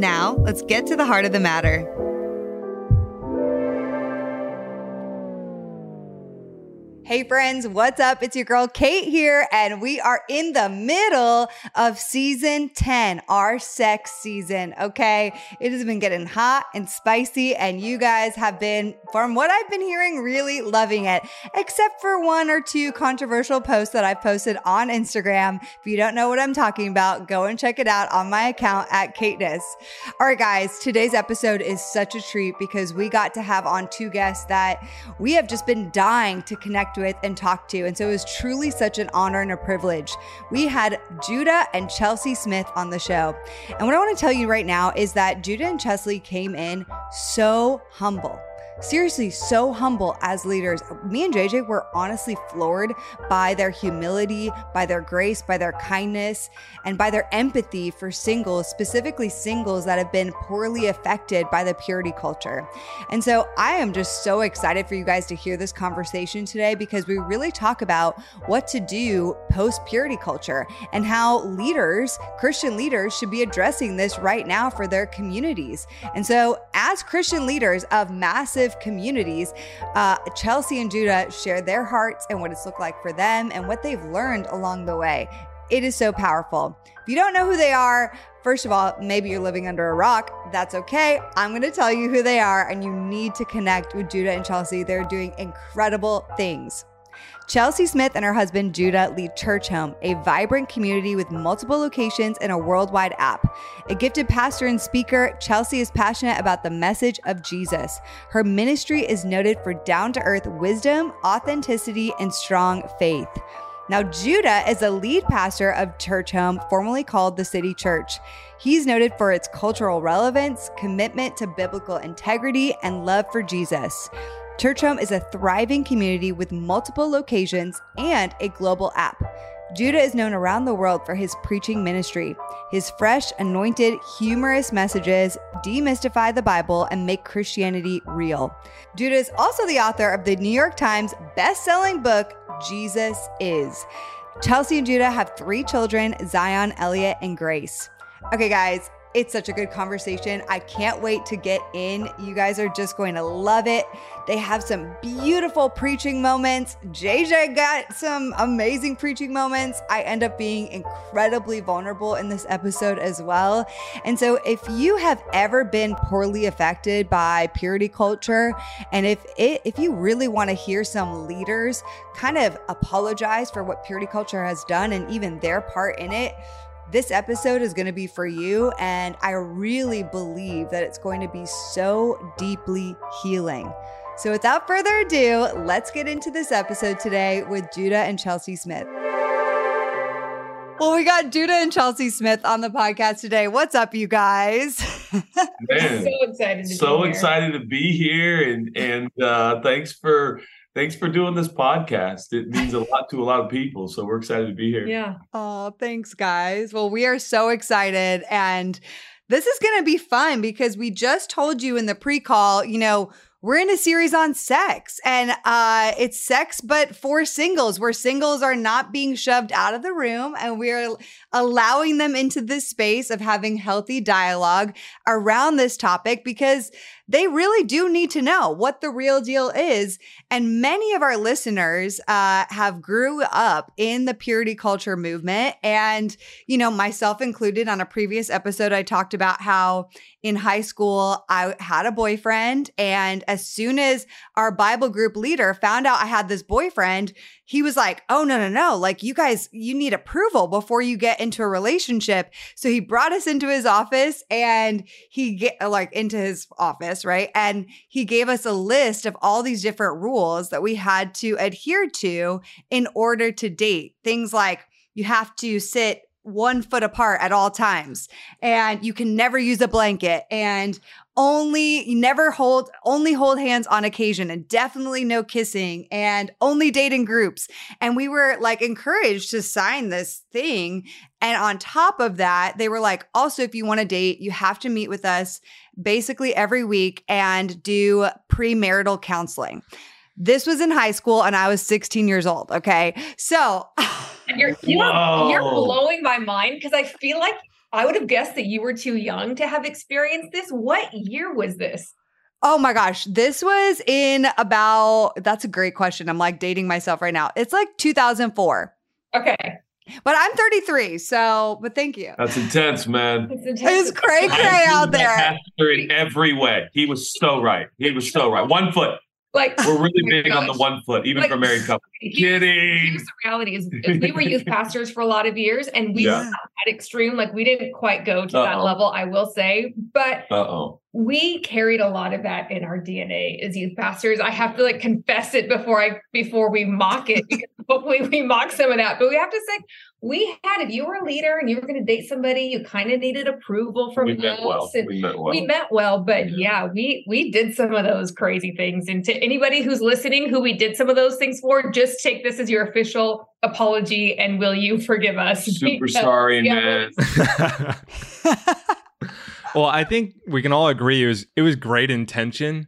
Now, let's get to the heart of the matter. Hey, friends, what's up? It's your girl Kait here, and we are in the middle of season 10, our sex season. Okay. It has been getting hot and spicy, and you guys have been, from what I've been hearing, really loving it, except for one or two controversial posts that I've posted on Instagram. If you don't know what I'm talking about, go and check it out on my account at Kaitness. All right, guys, today's episode is such a treat because we got to have on two guests that we have just been dying to connect with and talk to. And so it was truly such an honor and a privilege. We had Judah and Chelsea Smith on the show. And what I want to tell you right now is that Judah and Chelsea came in so humble seriously so humble as leaders. Me and JJ were honestly floored by their humility, by their grace, by their kindness, and by their empathy for singles, specifically singles that have been poorly affected by the purity culture. And so I am just so excited for you guys to hear this conversation today because we really talk about what to do post purity culture and how leaders, Christian leaders, should be addressing this right now for their communities. And so, as Christian leaders of massive communities. Uh, Chelsea and Judah share their hearts and what it's looked like for them and what they've learned along the way. It is so powerful. If you don't know who they are, First of all, maybe you're living under a rock. That's okay. I'm going to tell you who they are, and you need to connect with Judah and Chelsea. They're doing incredible things. Chelsea Smith and her husband Judah lead Churchome, a vibrant community with multiple locations and a worldwide app. A gifted pastor and speaker, Chelsea is passionate about the message of Jesus. Her ministry is noted for down to earth wisdom, authenticity, and strong faith. Now, Judah is a lead pastor of Churchome, formerly called the City Church. He's noted for its cultural relevance, commitment to biblical integrity, and love for Jesus. Churchome is a thriving community with multiple locations and a global app. Judah is known around the world for his preaching ministry. His fresh, anointed, humorous messages demystify the Bible and make Christianity real. Judah is also the author of the New York Times best-selling book Jesus Is. Chelsea and Judah have three children, Zion, Elliot, and Grace. Okay, guys, it's such a good conversation. I can't wait to get in. You guys are just going to love it. They have some beautiful preaching moments. JJ got some amazing preaching moments. I end up being incredibly vulnerable in this episode as well. And so, if you have ever been poorly affected by purity culture, and if it, if you really want to hear some leaders kind of apologize for what purity culture has done and even their part in it, this episode is going to be for you. And I really believe that it's going to be so deeply healing. So, without further ado, let's get into this episode today with Judah and Chelsea Smith. Well, we got Judah and Chelsea Smith on the podcast today. What's up, you guys? Man, so excited to so excited to be here, and and uh, thanks for thanks for doing this podcast. It means a lot to a lot of people. So we're excited to be here. Yeah. Oh, thanks, guys. Well, we are so excited. And this is going to be fun because we just told you in the pre call, you know, we're in a series on sex and uh, it's sex but for singles where singles are not being shoved out of the room and we're allowing them into this space of having healthy dialogue around this topic because they really do need to know what the real deal is. And many of our listeners uh, have grew up in the purity culture movement. And, you know, myself included on a previous episode, I talked about how in high school, I had a boyfriend. And as soon as our Bible group leader found out I had this boyfriend, he was like, Oh, no, no, no. Like, you guys, you need approval before you get into a relationship. So he brought us into his office and he get like into his office, right? And he gave us a list of all these different rules that we had to adhere to in order to date. Things like you have to sit one foot apart at all times and you can never use a blanket and only never hold only hold hands on occasion and definitely no kissing and only dating groups. And we were like encouraged to sign this thing and on top of that they were like also if you want to date you have to meet with us basically every week and do premarital counseling this was in high school and i was 16 years old okay so you're you're, you're blowing my mind because I feel like I would have guessed that you were too young to have experienced this. What year was this? Oh my gosh, this was in about that's a great question. I'm like dating myself right now. It's like 2004. Okay. But I'm 33, so but thank you. That's intense, man. It's intense. It's cray cray out there. In every way. He was so right. He was so right. One foot. Like we're oh really oh big gosh. on the one foot, even like, for married couples. Kidding. Here's the reality: is we were youth pastors for a lot of years, and we yeah. at extreme. Like we didn't quite go to Uh-oh. that level, I will say, but Uh-oh. we carried a lot of that in our DNA as youth pastors. I have to like confess it before I before we mock it. hopefully, we mock some of that, but we have to say we had if you were a leader and you were going to date somebody you kind of needed approval from we us well. and we met well we met well but yeah. yeah. we we did some of those crazy things and to anybody who's listening who we did some of those things for just take this as your official apology and will you forgive us super sorry man well i think we can all agree it was it was great intention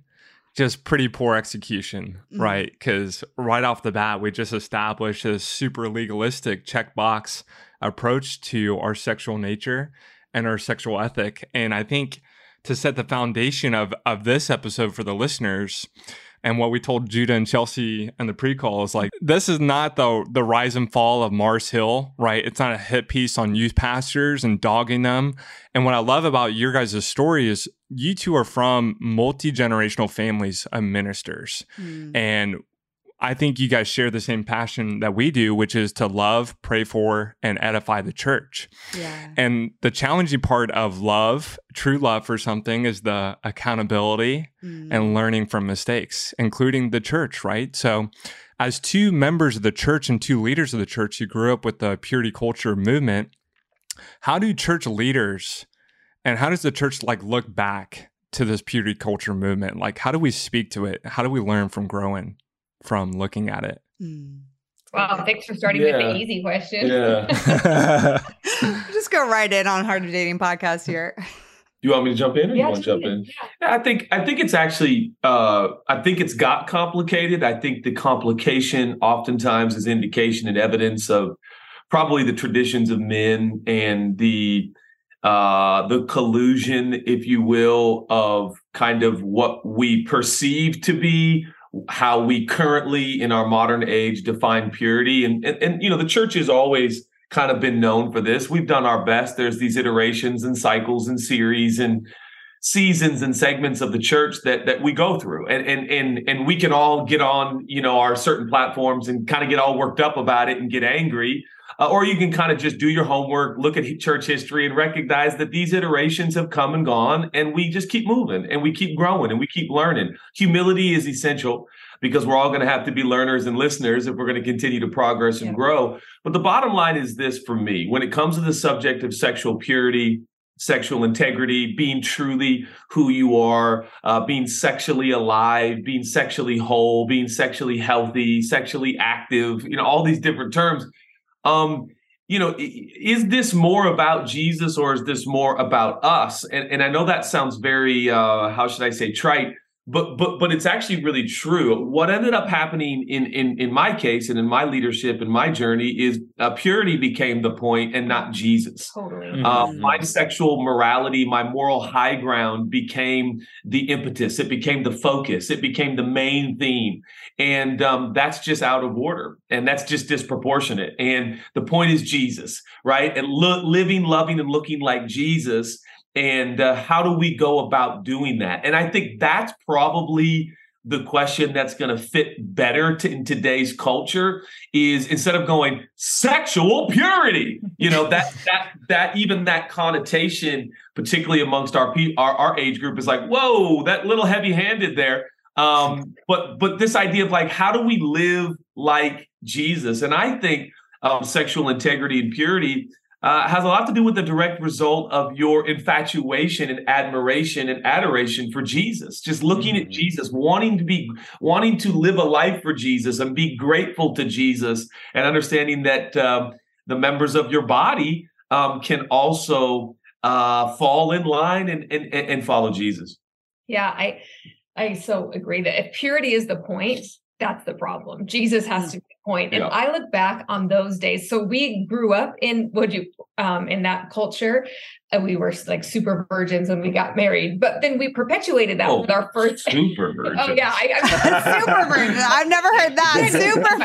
just pretty poor execution, mm-hmm. right? Because right off the bat, we just established a super legalistic checkbox approach to our sexual nature and our sexual ethic. And I think to set the foundation of of this episode for the listeners, and what we told Judah and Chelsea in the pre-call is like this is not the the rise and fall of Mars Hill, right? It's not a hit piece on youth pastors and dogging them. And what I love about your guys' story is you two are from multi-generational families of ministers. Mm. And I think you guys share the same passion that we do, which is to love, pray for, and edify the church. Yeah. And the challenging part of love, true love for something, is the accountability mm. and learning from mistakes, including the church, right? So, as two members of the church and two leaders of the church who grew up with the purity culture movement, how do church leaders and how does the church like look back to this purity culture movement? Like, how do we speak to it? How do we learn from growing? From looking at it. Mm. Wow, thanks for starting yeah. with the easy question. Yeah. Just go right in on Heart of Dating podcast here. You want me to jump in or yeah, you want to jump in? Yeah. I think I think it's actually uh, I think it's got complicated. I think the complication oftentimes is indication and evidence of probably the traditions of men and the uh, the collusion, if you will, of kind of what we perceive to be how we currently in our modern age define purity. And, and and, you know the church has always kind of been known for this. We've done our best. There's these iterations and cycles and series and seasons and segments of the church that that we go through. And and and and we can all get on you know our certain platforms and kind of get all worked up about it and get angry uh, or you can kind of just do your homework, look at church history, and recognize that these iterations have come and gone, and we just keep moving and we keep growing and we keep learning. Humility is essential because we're all going to have to be learners and listeners if we're going to continue to progress and yeah. grow. But the bottom line is this for me when it comes to the subject of sexual purity, sexual integrity, being truly who you are, uh, being sexually alive, being sexually whole, being sexually healthy, sexually active, you know, all these different terms um, you know, is this more about Jesus or is this more about us? And, and I know that sounds very, uh, how should I say, trite, but but but it's actually really true. What ended up happening in in in my case and in my leadership and my journey is uh, purity became the point and not Jesus. Totally. Mm-hmm. Uh, my sexual morality, my moral high ground became the impetus. It became the focus. It became the main theme, and um, that's just out of order and that's just disproportionate. And the point is Jesus, right? And lo- living, loving, and looking like Jesus and uh, how do we go about doing that? And i think that's probably the question that's going to fit better to, in today's culture is instead of going sexual purity you know that that that even that connotation particularly amongst our our, our age group is like whoa that little heavy handed there. Um but but this idea of like how do we live like jesus? And i think um, sexual integrity and purity uh, has a lot to do with the direct result of your infatuation and admiration and adoration for Jesus. Just looking mm-hmm. at Jesus, wanting to be, wanting to live a life for Jesus and be grateful to Jesus, and understanding that um, the members of your body um, can also uh, fall in line and, and and follow Jesus. Yeah, I I so agree that if purity is the point, that's the problem. Jesus has mm. to be the point. And yeah. I look back on those days. So we grew up in would you um in that culture. And we were like super virgins when we got married, but then we perpetuated that oh, with our first super virgin. oh yeah, I, I, super virgin. I've never heard that. super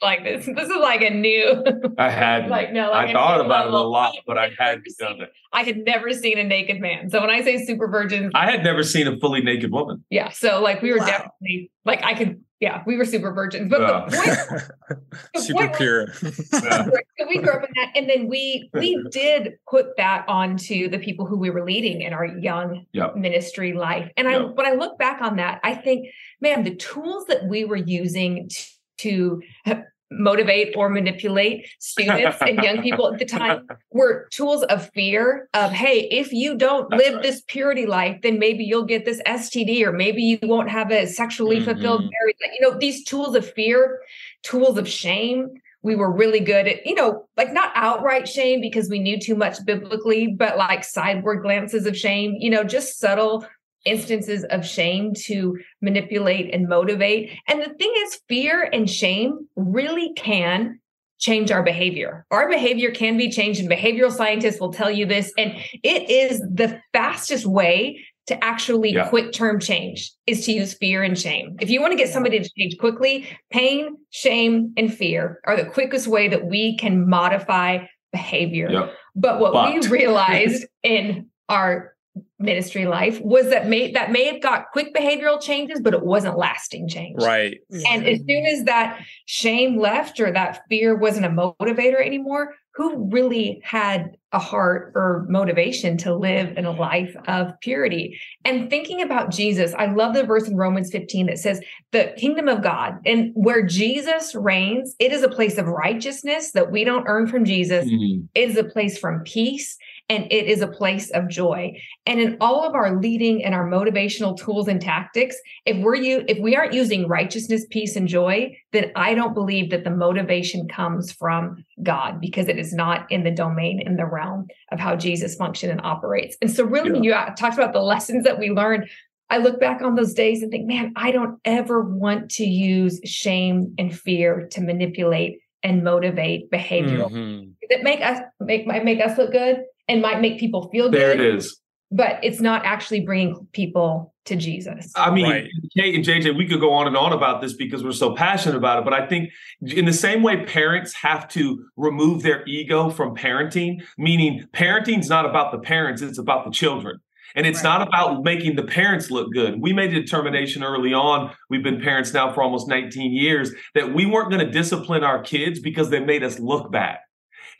like this. This is like a new. I had like no. Like I thought about level. it a lot, but I hadn't done it. I had never seen a naked man. So when I say super virgin, I had never seen a fully naked woman. Yeah. So like we were wow. definitely like I could yeah, we were super virgins. But the point, the super point pure. Was, yeah. so we grew up in that, and then we we did put that onto the people who we were leading in our young yep. ministry life. And I yep. when I look back on that, I think, man, the tools that we were using to, to motivate or manipulate students and young people at the time were tools of fear of hey if you don't That's live right. this purity life then maybe you'll get this std or maybe you won't have a sexually mm-hmm. fulfilled marriage you know these tools of fear tools of shame we were really good at you know like not outright shame because we knew too much biblically but like sideward glances of shame you know just subtle instances of shame to manipulate and motivate. And the thing is, fear and shame really can change our behavior. Our behavior can be changed, and behavioral scientists will tell you this. And it is the fastest way to actually yeah. quick term change is to use fear and shame. If you want to get somebody to change quickly, pain, shame, and fear are the quickest way that we can modify behavior. But what but. we realized in our ministry life was that may that may have got quick behavioral changes but it wasn't lasting change. Right. And as soon as that shame left or that fear wasn't a motivator anymore who really had a heart or motivation to live in a life of purity? And thinking about jesus i love the verse in romans 15 that says the kingdom of god and where jesus reigns it is a place of righteousness that we don't earn from jesus. Mm-hmm. it is a place from peace and it is a place of joy. And in all of our leading and our motivational tools and tactics, if we're you if we aren't using righteousness, peace, and joy, then I don't believe that the motivation comes from God because it is not in the domain in the realm of how Jesus functions and operates. And so really yeah. you talked about the lessons that we learned. I look back on those days and think, man, I don't ever want to use shame and fear to manipulate and motivate behavioral. Mm-hmm. That make us make make us look good and might make people feel good. There it is. But it's not actually bringing people to Jesus. I mean, right. Kait and JJ, we could go on and on about this because we're so passionate about it. But I think, in the same way, parents have to remove their ego from parenting, meaning parenting is not about the parents, it's about the children. And it's right. not about making the parents look good. We made a determination early on, we've been parents now for almost 19 years, that we weren't going to discipline our kids because they made us look bad.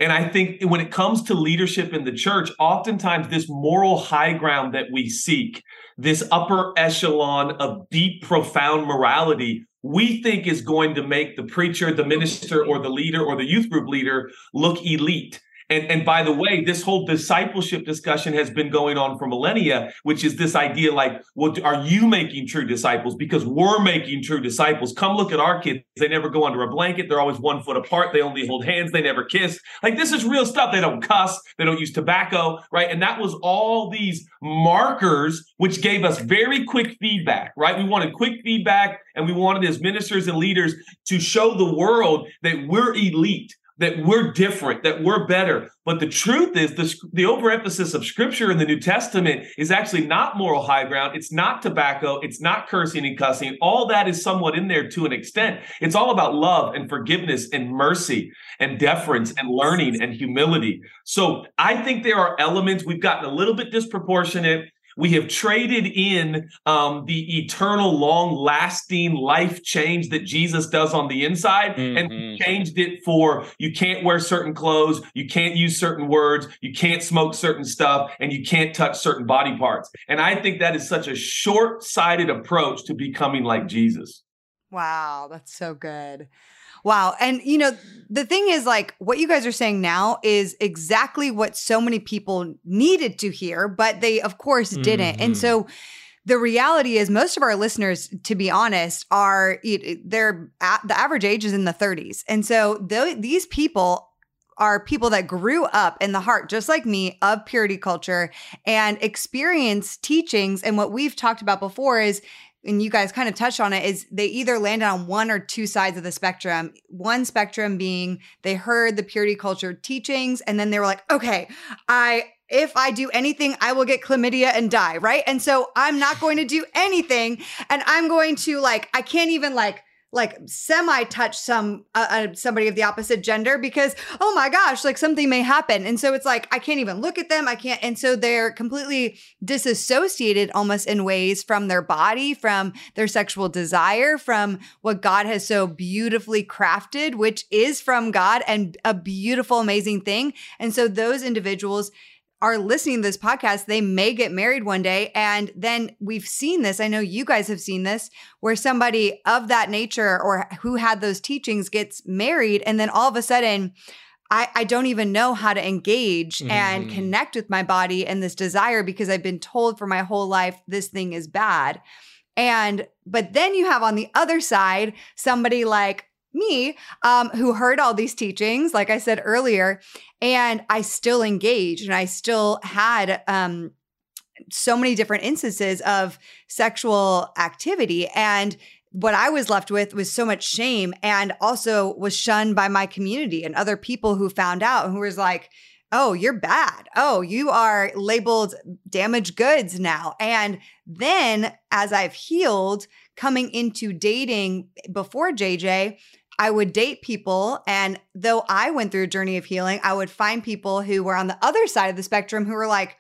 And I think when it comes to leadership in the church, oftentimes this moral high ground that we seek, this upper echelon of deep, profound morality, we think is going to make the preacher, the minister, or the leader, or the youth group leader look elite. And, and by the way, this whole discipleship discussion has been going on for millennia, which is this idea like, well, are you making true disciples? Because we're making true disciples. Come look at our kids. They never go under a blanket. They're always one foot apart. They only hold hands. They never kiss. Like, this is real stuff. They don't cuss. They don't use tobacco, right? And that was all these markers, which gave us very quick feedback, right? We wanted quick feedback and we wanted as ministers and leaders to show the world that we're elite that we're different, that we're better. But the truth is, the, the overemphasis of scripture in the New Testament is actually not moral high ground. It's not tobacco. It's not cursing and cussing. All that is somewhat in there to an extent. It's all about love and forgiveness and mercy and deference and learning and humility. So I think there are elements we've gotten a little bit disproportionate we have traded in um, the eternal, long lasting life change that Jesus does on the inside mm-hmm. and changed it for you can't wear certain clothes, you can't use certain words, you can't smoke certain stuff, and you can't touch certain body parts. And I think that is such a short sighted approach to becoming like Jesus. Wow, that's so good. Wow. And, you know, the thing is, like, what you guys are saying now is exactly what so many people needed to hear, but they, of course, didn't. Mm-hmm. And so, the reality is most of our listeners to be honest are they're the average age is in the 30s and so these people are people that grew up in the heart, just like me, of purity culture and experience teachings. And what we've talked about before is and you guys kind of touched on it is they either landed on one or two sides of the spectrum one spectrum being they heard the purity culture teachings and then they were like okay i if I do anything, I will get chlamydia and die, right? And so I'm not going to do anything. And I'm going to like, I can't even like, like semi touch some uh, uh, somebody of the opposite gender because oh my gosh like something may happen. And so it's like i can't even look at them. I can't and so they're completely disassociated almost in ways from their body from their sexual desire from what god has so beautifully crafted which is from god and a beautiful amazing thing. And so those individuals are listening to this podcast, they may get married one day. And then we've seen this. I know you guys have seen this where somebody of that nature or who had those teachings gets married. And then all of a sudden, I, I don't even know how to engage mm-hmm. and connect with my body and this desire because I've been told for my whole life this thing is bad. And, but then you have on the other side somebody like, me um, who heard all these teachings, like I said earlier, and I still engaged and I still had um, so many different instances of sexual activity. And what I was left with was so much shame and also was shunned by my community and other people who found out and who was like, oh, you're bad. Oh, you are labeled damaged goods now. And then as I've healed, coming into dating before JJ, I would date people. And though I went through a journey of healing, I would find people who were on the other side of the spectrum who were like,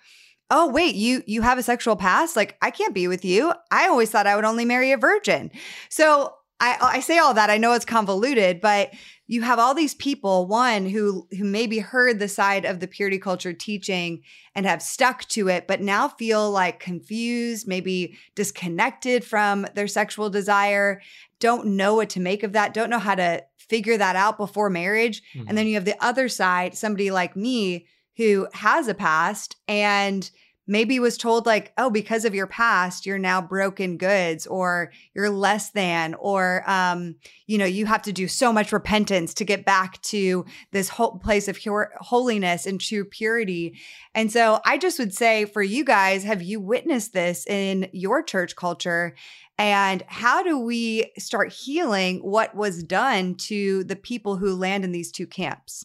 oh wait you you have a sexual past like i can't be with you i always thought i would only marry a virgin so i i say all that i know it's convoluted but you have all these people one who who maybe heard the side of the purity culture teaching and have stuck to it but now feel like confused maybe disconnected from their sexual desire don't know what to make of that, don't know how to figure that out before marriage. Mm-hmm. And then you have the other side, somebody like me who has a past and maybe was told like oh because of your past you're now broken goods or you're less than or um you know you have to do so much repentance to get back to this whole place of pure holiness and true purity and so i just would say for you guys have you witnessed this in your church culture and how do we start healing what was done to the people who land in these two camps?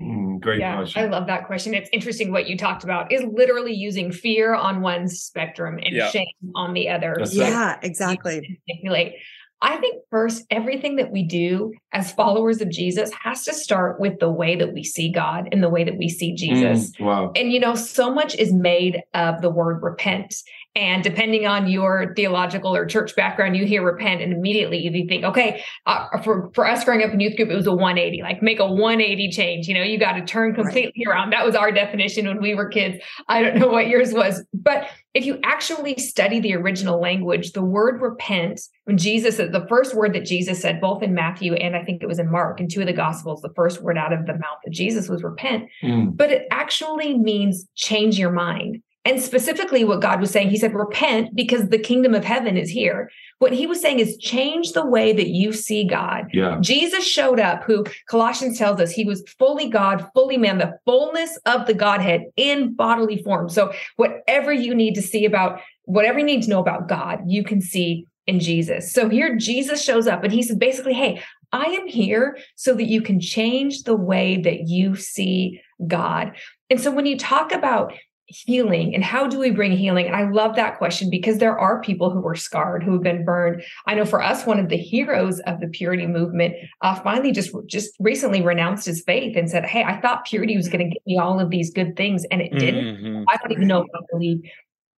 Mm, great yeah, question. I love that question. It's interesting what you talked about is literally using fear on one spectrum and yeah. shame on the other. That's yeah, right. exactly. Manipulate. I think first, everything that we do as followers of Jesus has to start with the way that we see God and the way that we see Jesus. Mm, wow. And, you know, so much is made of the word repent. And depending on your theological or church background, you hear repent and immediately you think, okay, uh, for, for us growing up in youth group, it was a 180, like make a 180 change. You know, you got to turn completely right. around. That was our definition when we were kids. I don't know what yours was. But if you actually study the original language, the word repent, when Jesus, the first word that Jesus said, both in Matthew and I think it was in Mark, in two of the Gospels, the first word out of the mouth of Jesus was repent. Mm. But it actually means change your mind. And specifically, what God was saying, He said, repent because the kingdom of heaven is here. What He was saying is change the way that you see God. Yeah. Jesus showed up, who Colossians tells us he was fully God, fully man, the fullness of the Godhead in bodily form. So, whatever you need to see about, whatever you need to know about God, you can see in Jesus. So, here Jesus shows up and He says, basically, hey, I am here so that you can change the way that you see God. And so when you talk about healing and how do we bring healing? And i love that question because there are people who were scarred who have been burned. I know for us one of the heroes of the purity movement uh, finally just just recently renounced his faith and said hey i thought purity was going to get me all of these good things and it didn't. Mm-hmm. i don't even know if i believe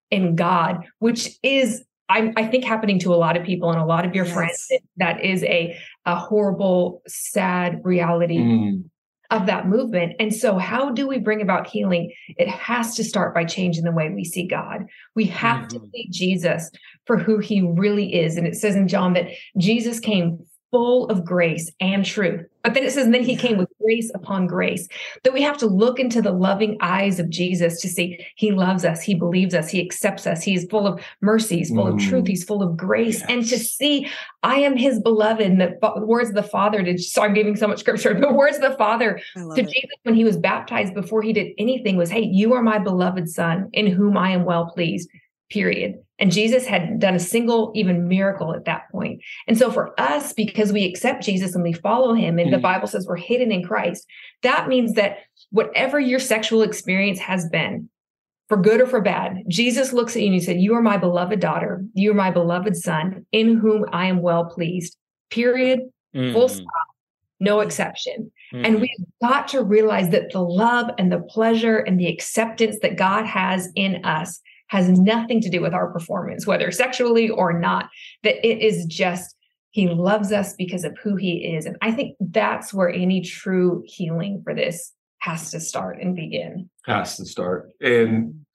in god which is I, I, think happening to a lot of people and a lot of your yes. friends that is a, a horrible sad reality. Mm of that movement. And so, how do we bring about healing? It has to start by changing the way we see God. We have mm-hmm. to see Jesus for who he really is. And it says in John that Jesus came full of grace and truth. But then it says, and then he came with grace upon grace. That we have to look into the loving eyes of Jesus to see he loves us, he believes us, he accepts us, he's full of mercy, he's full mm. of truth, mm. he's full of grace. Yes. And to see, I am his beloved. And the words of the Father did, so I'm giving so much scripture, the words of the Father to it. Jesus when he was baptized before he did anything was, Hey, you are my beloved son in whom I am well pleased period. And Jesus had done a single even miracle at that point. And so for us, because we accept Jesus and we follow him, and mm-hmm. the Bible says we're hidden in Christ, that means that whatever your sexual experience has been, for good or for bad, Jesus looks at you and he said, You are my beloved daughter. You are my beloved son, in whom I am well pleased. Period. Mm-hmm. Full stop. No exception. Mm-hmm. And we've got to realize that the love and the pleasure and the acceptance that God has in us has nothing to do with our performance, whether sexually or not, that it is just he loves us because of who he is. And I think that's where any true healing for this has to start and begin. Has to start. And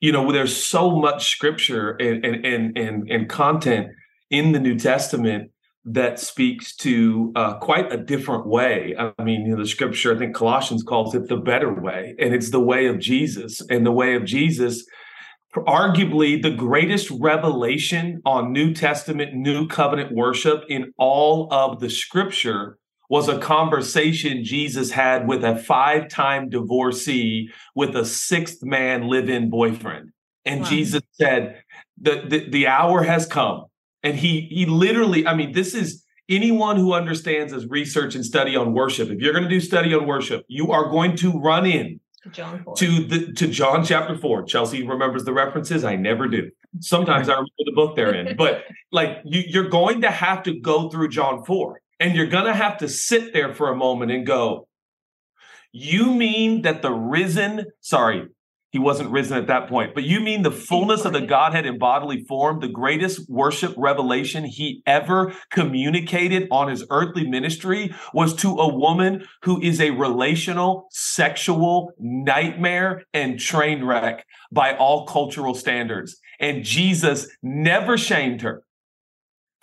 you know, there's so much scripture and and and and, content in the New Testament that speaks to uh, quite a different way. I mean, you know, the scripture, I think Colossians calls it the better way, and it's the way of Jesus. And the way of Jesus arguably the greatest revelation on New Testament, New Covenant worship in all of the scripture was a conversation Jesus had with a five time divorcee with a sixth man live in boyfriend. And wow. Jesus said, the, the, the hour has come. And he he literally, I mean, this is anyone who understands as research and study on worship. If you're going to do study on worship, you are going to run in John 4. to the to John chapter four. Chelsea remembers the references. I never do. Sometimes I mm-hmm. remember the book they're in, but like you, you're going to have to go through John four, and you're going to have to sit there for a moment and go. You mean that the risen, sorry, he wasn't risen at that point. But you mean the fullness of the Godhead in bodily form, the greatest worship revelation he ever communicated on his earthly ministry was to a woman who is a relational, sexual nightmare and train wreck by all cultural standards. And Jesus never shamed her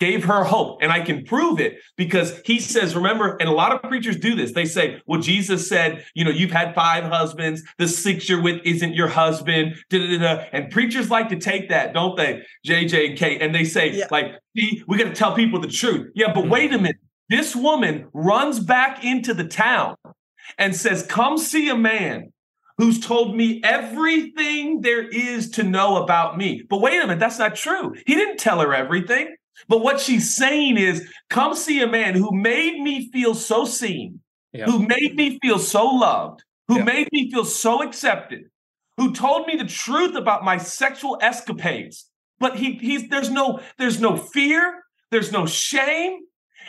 gave her hope. And I can prove it because he says, remember, and a lot of preachers do this. They say, well, Jesus said, you know, you've had five husbands. The six you're with isn't your husband. Da-da-da-da. And preachers like to take that, don't they? JJ and Kait. And they say, yeah. like, see, we got to tell people the truth. Yeah, but mm-hmm. wait a minute. This woman runs back into the town and says, come see a man who's told me everything there is to know about me. But wait a minute, that's not true. He didn't tell her everything. But what she's saying is, come see a man who made me feel so seen, yeah. who made me feel so loved, who yeah. made me feel so accepted, who told me the truth about my sexual escapades. But he he's there's no there's no fear, there's no shame.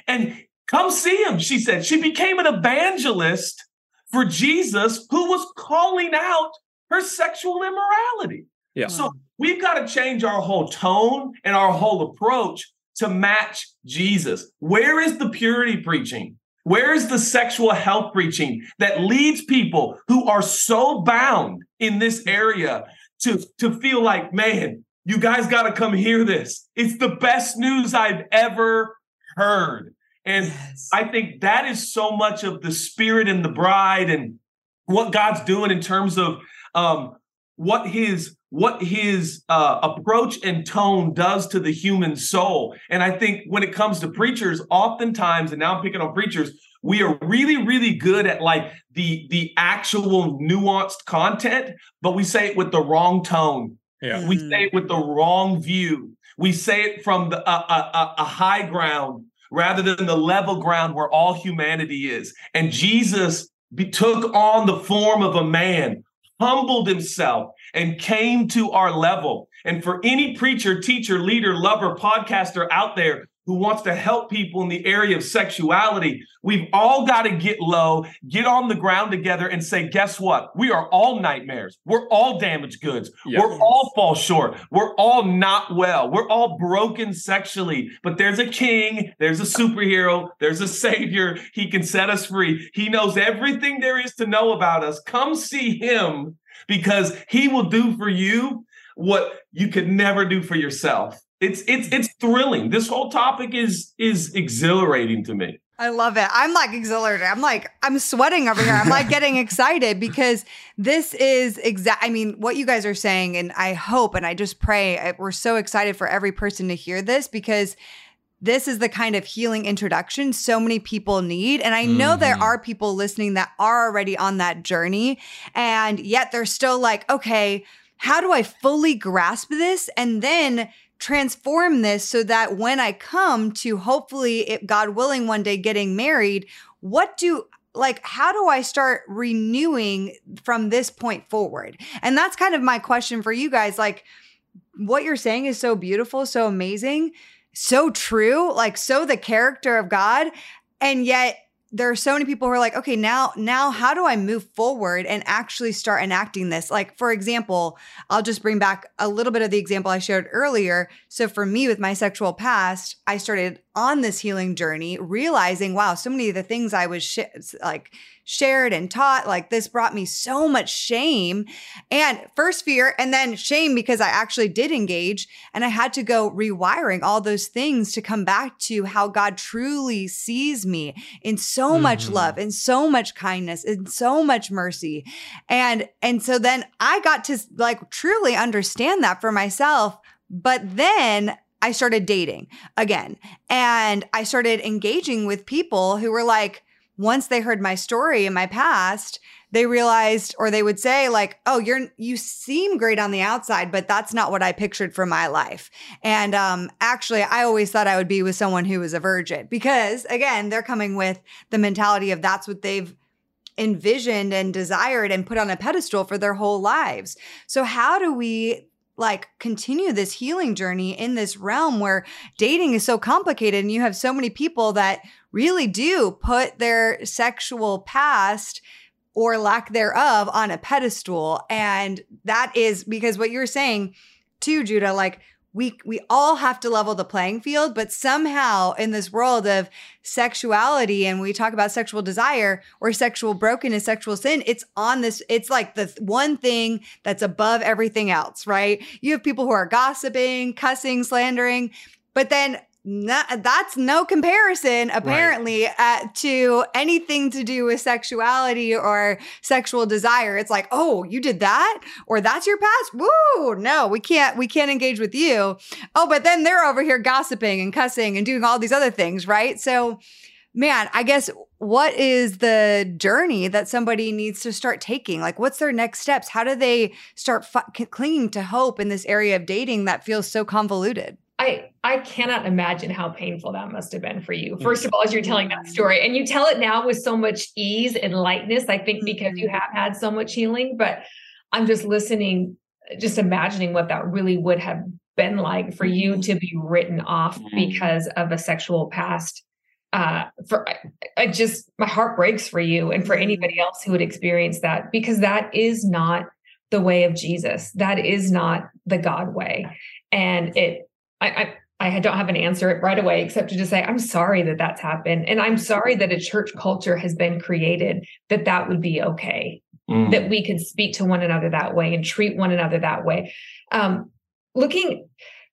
And come see him, she said. She became an evangelist for Jesus who was calling out her sexual immorality. Yeah. So we've got to change our whole tone and our whole approach to match Jesus? Where is the purity preaching? Where is the sexual health preaching that leads people who are so bound in this area to, to feel like, man, you guys got to come hear this. It's the best news I've ever heard. And yes. I think that is so much of the spirit and the bride and what God's doing in terms of um, what his what his uh, approach and tone does to the human soul. And I think when it comes to preachers, oftentimes, and now I'm picking on preachers, we are really, really good at like the the actual nuanced content, but we say it with the wrong tone. Yeah. We say it with the wrong view. We say it from the uh, uh, a high ground rather than the level ground where all humanity is. And Jesus be, took on the form of a man, humbled himself, and came to our level. And for any preacher, teacher, leader, lover, podcaster out there who wants to help people in the area of sexuality, we've all got to get low, get on the ground together and say, guess what? We are all nightmares. We're all damaged goods. We're all fall short. We're all not well. We're all broken sexually. But there's a king, there's a superhero, there's a savior. He can set us free. He knows everything there is to know about us. Come see him because he will do for you what you could never do for yourself. It's it's it's thrilling. This whole topic is is exhilarating to me. I love it. I'm like exhilarated. I'm like, I'm sweating over here. I'm like getting excited because this is exact. I mean, what you guys are saying, and I hope and I just pray we're so excited for every person to hear this because this is the kind of healing introduction so many people need. And I know mm-hmm. there are people listening that are already on that journey, and yet they're still like, okay, how do I fully grasp this? And then transform this so that when I come to hopefully, if God willing, one day getting married, what do like how do I start renewing from this point forward? And that's kind of my question for you guys. Like, what you're saying is so beautiful, so amazing, so true, like so the character of God. And yet there are so many people who are like, okay, now, now how do I move forward and actually start enacting this? Like, for example, I'll just bring back a little bit of the example I shared earlier. So for me with my sexual past, I started on this healing journey, realizing, wow, so many of the things I was sh- like shared and taught, like this brought me so much shame and first fear and then shame because I actually did engage and I had to go rewiring all those things to come back to how God truly sees me in so mm-hmm. much love and so much kindness and so much mercy. And and so then I got to like truly understand that for myself. But then I started dating again and I started engaging with people who were like, once they heard my story and my past, they realized or they would say like, "Oh, you're you seem great on the outside, but that's not what I pictured for my life." And um actually, I always thought I would be with someone who was a virgin because again, they're coming with the mentality of that's what they've envisioned and desired and put on a pedestal for their whole lives. So how do we like continue this healing journey in this realm where dating is so complicated and you have so many people that really do put their sexual past or lack thereof on a pedestal. And that is because what you're saying too Judah like we we all have to level the playing field but somehow in this world of sexuality and we talk about sexual desire or sexual brokenness sexual sin it's on this it's like the one thing that's above everything else right? You have people who are gossiping cussing slandering but then not, that's no comparison apparently right. uh, to anything to do with sexuality or sexual desire. It's like oh you did that? Or that's your past? Woo! No we can't we can't engage with you. Oh but then they're over here gossiping and cussing and doing all these other things right? So man i guess what is the journey that somebody needs to start taking? Like what's their next steps? How do they start f- clinging to hope in this area of dating that feels so convoluted I I cannot imagine how painful that must have been for you. First of all, as you're telling that story, and you tell it now with so much ease and lightness, I think because you mm-hmm. have had so much healing. But I'm just listening, just imagining what that really would have been like for you mm-hmm. to be written off mm-hmm. because of a sexual past. Uh, for I, I just my heart breaks for you and for anybody else who would experience that because that is not the way of Jesus. That is not the God way, and it I, I I don't have an answer right away except to just say I'm sorry that that's happened, and I'm sorry that a church culture has been created that that would be okay, mm. that we could speak to one another that way and treat one another that way. Um, looking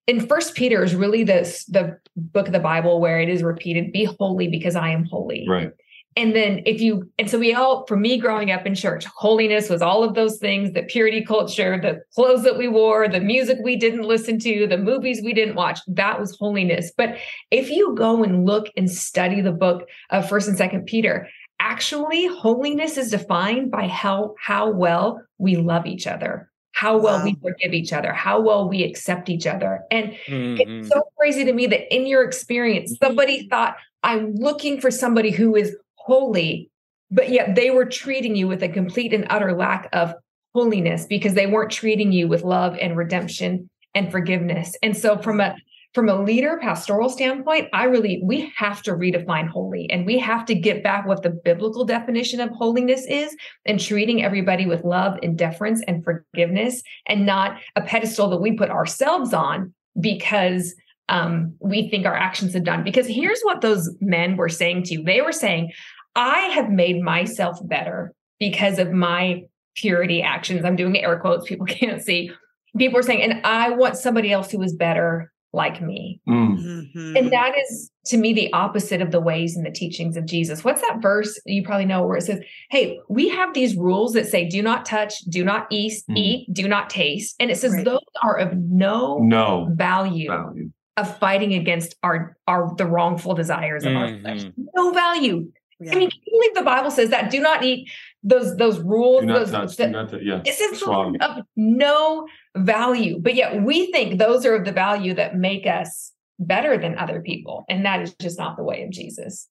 in First Peter is really the the book of the Bible where it is repeated, "Be holy because I am holy." Right and then if you and so we all for me growing up in church holiness was all of those things the purity culture the clothes that we wore the music we didn't listen to the movies we didn't watch that was holiness but if you go and look and study the book of first and second peter actually holiness is defined by how how well we love each other how well wow. we forgive each other, how well we accept each other. And mm-hmm. it's so crazy to me that in your experience, somebody mm-hmm. thought, I'm looking for somebody who is holy, but yet they were treating you with a complete and utter lack of holiness because they weren't treating you with love and redemption and forgiveness. And so from a from a leader pastoral standpoint, I really we have to redefine holy and we have to get back what the biblical definition of holiness is and treating everybody with love and deference and forgiveness and not a pedestal that we put ourselves on because um, we think our actions have done. Because here's what those men were saying to you they were saying, I have made myself better because of my purity actions. I'm doing air quotes, people can't see. People are saying, and I want somebody else who is better like me. Mm. Mm-hmm. And that is to me the opposite of the ways and the teachings of Jesus. What's that verse you probably know where it says, Hey, we have these rules that say, do not touch, do not eat, mm. eat, do not taste. And it says right. those are of no, no value. value. Of fighting against our our the wrongful desires of mm-hmm. our flesh. No value. Yeah. I mean, can you believe the Bible says that? Do not eat those those rules. those, touch, that, not yeah, it says of no value, but yet we think those are of the value that make us better than other people, and that is just not the way of Jesus.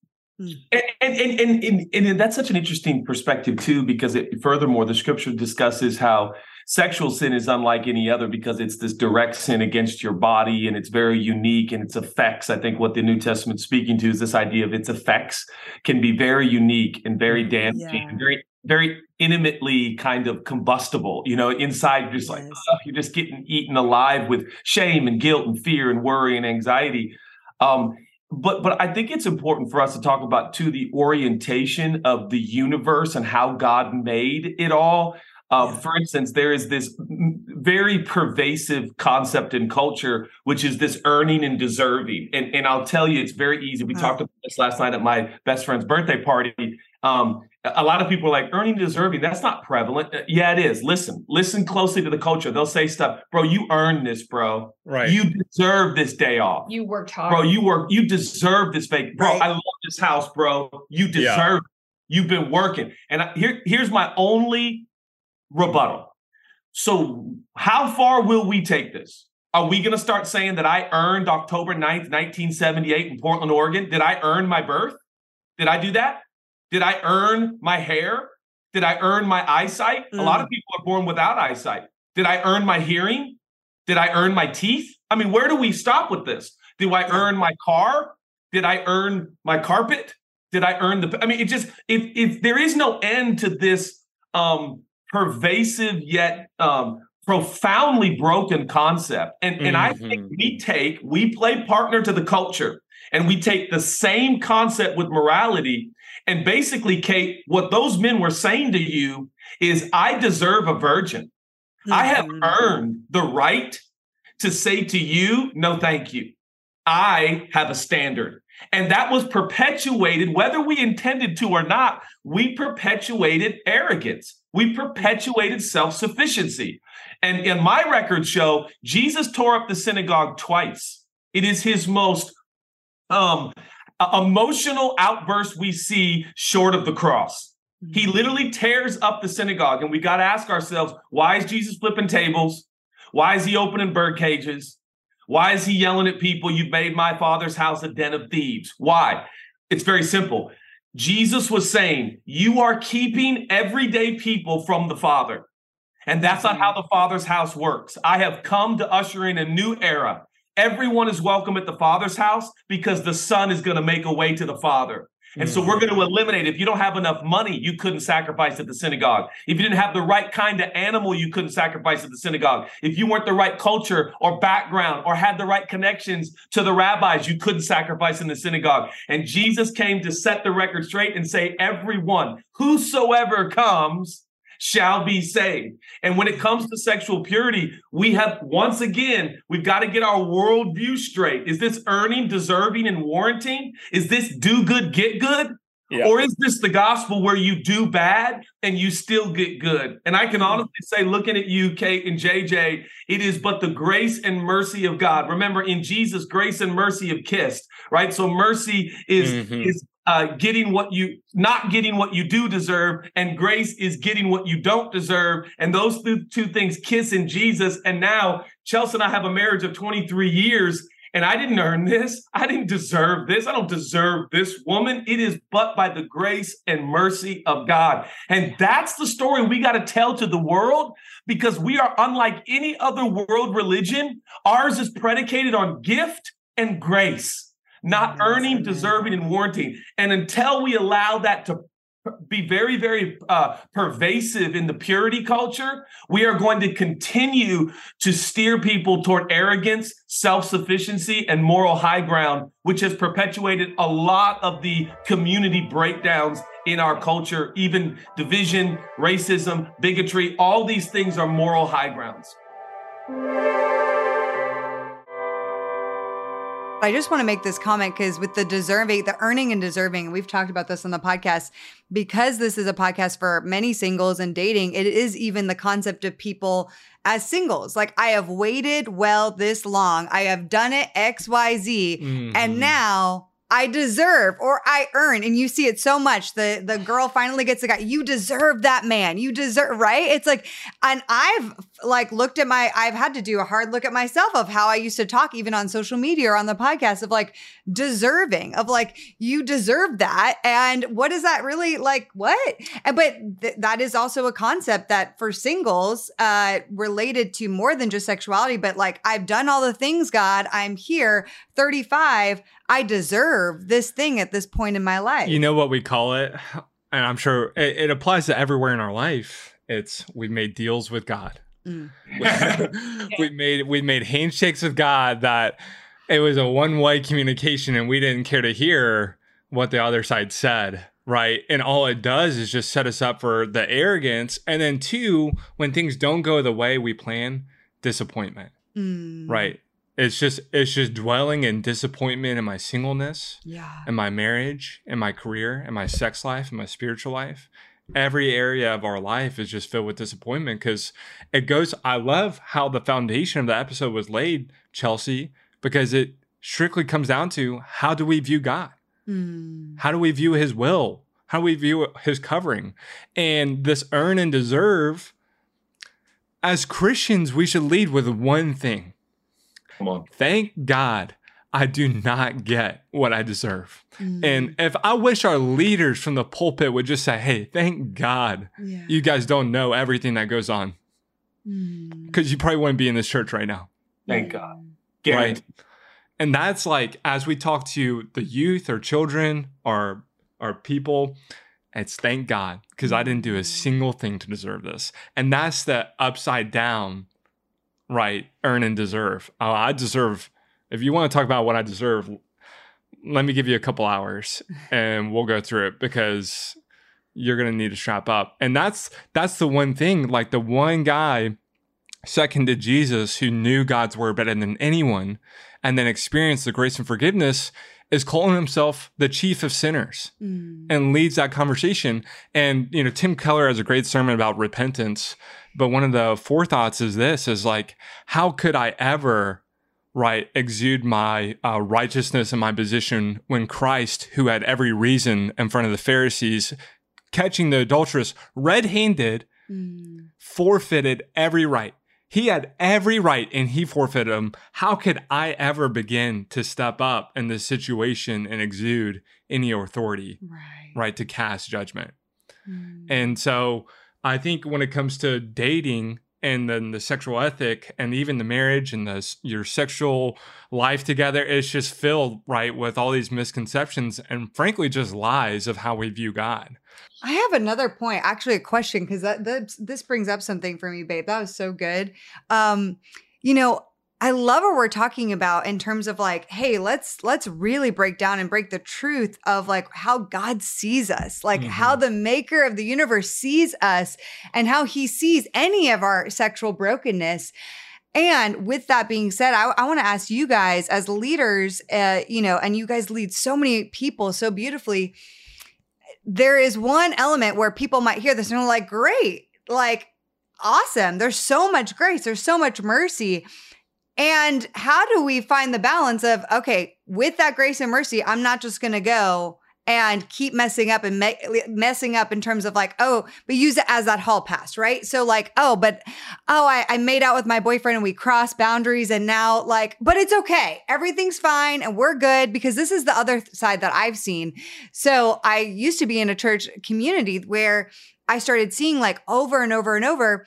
And and, and and and that's such an interesting perspective too, because it, furthermore, the scripture discusses how sexual sin is unlike any other because it's this direct sin against your body and it's very unique and its effects. I think what the New Testament's speaking to is this idea of its effects can be very unique and very mm, damaging and very very intimately kind of combustible. You know, inside you're just like you're just getting eaten alive with shame and guilt and fear and worry and anxiety. Um, but but I think it's important for us to talk about too the orientation of the universe and how God made it all. Uh, For instance, there is this very pervasive concept in culture, which is this earning and deserving. And, and I'll tell you, it's very easy. We talked about this last night at my best friend's birthday party. Um, a lot of people are like earning deserving. That's not prevalent. Uh, yeah, it is. Listen, listen closely to the culture. They'll say stuff, bro. You earned this, bro. Right. You deserve this day off. You worked hard, bro. You work. You deserve this fake, bro. Right. I love this house, bro. You deserve. Yeah. You've been working, and I, here, here's my only rebuttal. So, how far will we take this? Are we going to start saying that I earned October 9th, 1978 in Portland, Oregon? Did I earn my birth? Did I do that? Did I earn my hair? Did I earn my eyesight? Mm. A lot of mm. people are born without eyesight. Did I earn my hearing? Did I earn my teeth? I mean, where do we stop with this? Do I earn my car? Did I earn my carpet? Did I earn the I mean, it just if if there is no end to this um pervasive yet um, profoundly broken concept. And, mm-hmm. and I think mm-hmm. we take, we play partner to the culture and we take the same concept with morality. And basically, Kait, what those men were saying to you is, I deserve a virgin. Mm-hmm. I have mm-hmm. earned the right to say to you, no, thank you. I have a standard. And that was perpetuated, whether we intended to or not, we perpetuated arrogance. We perpetuated self sufficiency. And in my records show, Jesus tore up the synagogue twice. It is his most um, emotional outburst we see short of the cross. He mm-hmm. literally tears up the synagogue, and we got to ask ourselves why is Jesus flipping tables? Why is he opening bird cages? Why is he yelling at people, You've made my father's house a den of thieves? Why? It's very simple. Jesus was saying, You are keeping everyday people from the Father. And that's not how mm-hmm. the Father's house works. I have come to usher in a new era. Everyone is welcome at the Father's house because the Son is going to make a way to the Father. And so we're mm-hmm. going to eliminate if you don't have enough money, you couldn't sacrifice at the synagogue. If you didn't have the right kind of animal, you couldn't sacrifice at the synagogue. If you weren't the right culture or background or had the right connections to the rabbis, you couldn't sacrifice in the synagogue. And Jesus came to set the record straight and say, everyone, whosoever comes, shall be saved. And when it comes to sexual purity, we have once again, we've got to get our worldview straight. Is this earning, deserving, and warranting? Is this do good, get good? Yeah. Or is this the gospel where you do bad and you still get good? And I can honestly say, looking at you, Kait and JJ, it is but the grace and mercy of God. Remember, in Jesus, grace and mercy have kissed, right? So mercy is mm-hmm. is uh, getting what you not getting what you do deserve, and grace is getting what you don't deserve. And those two things kiss in Jesus. And now Chelsea and I have a marriage of 23 years, and I didn't earn this. I didn't deserve this. I don't deserve this woman. It is but by the grace and mercy of God. And that's the story we got to tell to the world because we are unlike any other world religion. Ours is predicated on gift and grace not earning, deserving, and warranting. And until we allow that to be very, very uh, pervasive in the purity culture, we are going to continue to steer people toward arrogance, self sufficiency, and moral high ground, which has perpetuated a lot of the community breakdowns in our culture, even division, racism, bigotry. All these things are moral high grounds. I just want to make this comment because with the deserving, the earning and deserving, we've talked about this on the podcast, because this is a podcast for many singles and dating, it is even the concept of people as singles. Like, I have waited well this long, I have done it XYZ, mm-hmm. and now I deserve or I earn. And you see it so much. The the girl finally gets the guy. You deserve that man. You deserve, right? It's like, and I've like looked at my, I've had to do a hard look at myself of how I used to talk, even on social media or on the podcast, of like deserving, of like, you deserve that. And what is that really like? What? And, but th- that is also a concept that for singles, uh, related to more than just sexuality, but like, I've done all the things, God, I'm here, 35. I deserve this thing at this point in my life. You know what we call it? And I'm sure it, it applies to everywhere in our life. It's we've made deals with God. Mm. we made we made handshakes with God that it was a one way communication and we didn't care to hear what the other side said right? And all it does is just set us up for the arrogance. And then, two, when things don't go the way we plan, disappointment, mm. right? it's just it's just dwelling in disappointment in my singleness yeah in my marriage in my career in my sex life in my spiritual life every area of our life is just filled with disappointment because it goes i love how the foundation of the episode was laid chelsea because it strictly comes down to how do we view god mm. how do we view his will how do we view his covering and this earn and deserve as christians we should lead with one thing Come on. Thank God I do not get what I deserve. Mm. And if I wish our leaders from the pulpit would just say, hey, thank God yeah. you guys don't know everything that goes on. Because mm. you probably wouldn't be in this church right now. Thank God. Right. And that's like as we talk to the youth or children or or people, it's thank God because I didn't do a mm. single thing to deserve this. And that's the upside down right, earn and deserve. Uh, I deserve, if you want to talk about what I deserve, let me give you a couple hours and we'll go through it because you're going to need to strap up. And that's that's the one thing like the one guy second to Jesus who knew God's word better than anyone and then experienced the grace and forgiveness is calling himself the chief of sinners mm. and leads that conversation. And you know, Tim Keller has a great sermon about repentance but one of the forethoughts is this is like, how could I ever, right, exude my uh, righteousness and my position when Christ, who had every reason in front of the Pharisees, catching the adulteress red handed, mm. forfeited every right. He had every right and he forfeited them. How could I ever begin to step up in this situation and exude any authority, right, right to cast judgment? Mm. And so, I think when it comes to dating and then the sexual ethic and even the marriage and the your sexual life together, it's just filled right with all these misconceptions and frankly just lies of how we view God. I have another point, actually a question because that, that this brings up something for me, babe. That was so good. Um, you know, I love what we're talking about in terms of like, hey, let's let's really break down and break the truth of like how God sees us, like mm-hmm. how the maker of the universe sees us and how he sees any of our sexual brokenness. And with that being said, I, I want to ask you guys as leaders, uh, you know, and you guys lead so many people so beautifully. There is one element where people might hear this and they're like, great, like awesome. There's so much grace, there's so much mercy. And how do we find the balance of, okay, with that grace and mercy, I'm not just going to go and keep messing up and me- messing up in terms of like, oh, but use it as that hall pass, right? So like, oh, but oh, I, I made out with my boyfriend and we crossed boundaries and now like, but it's okay. Everything's fine and we're good because this is the other side that I've seen. So I used to be in a church community where I started seeing like over and over and over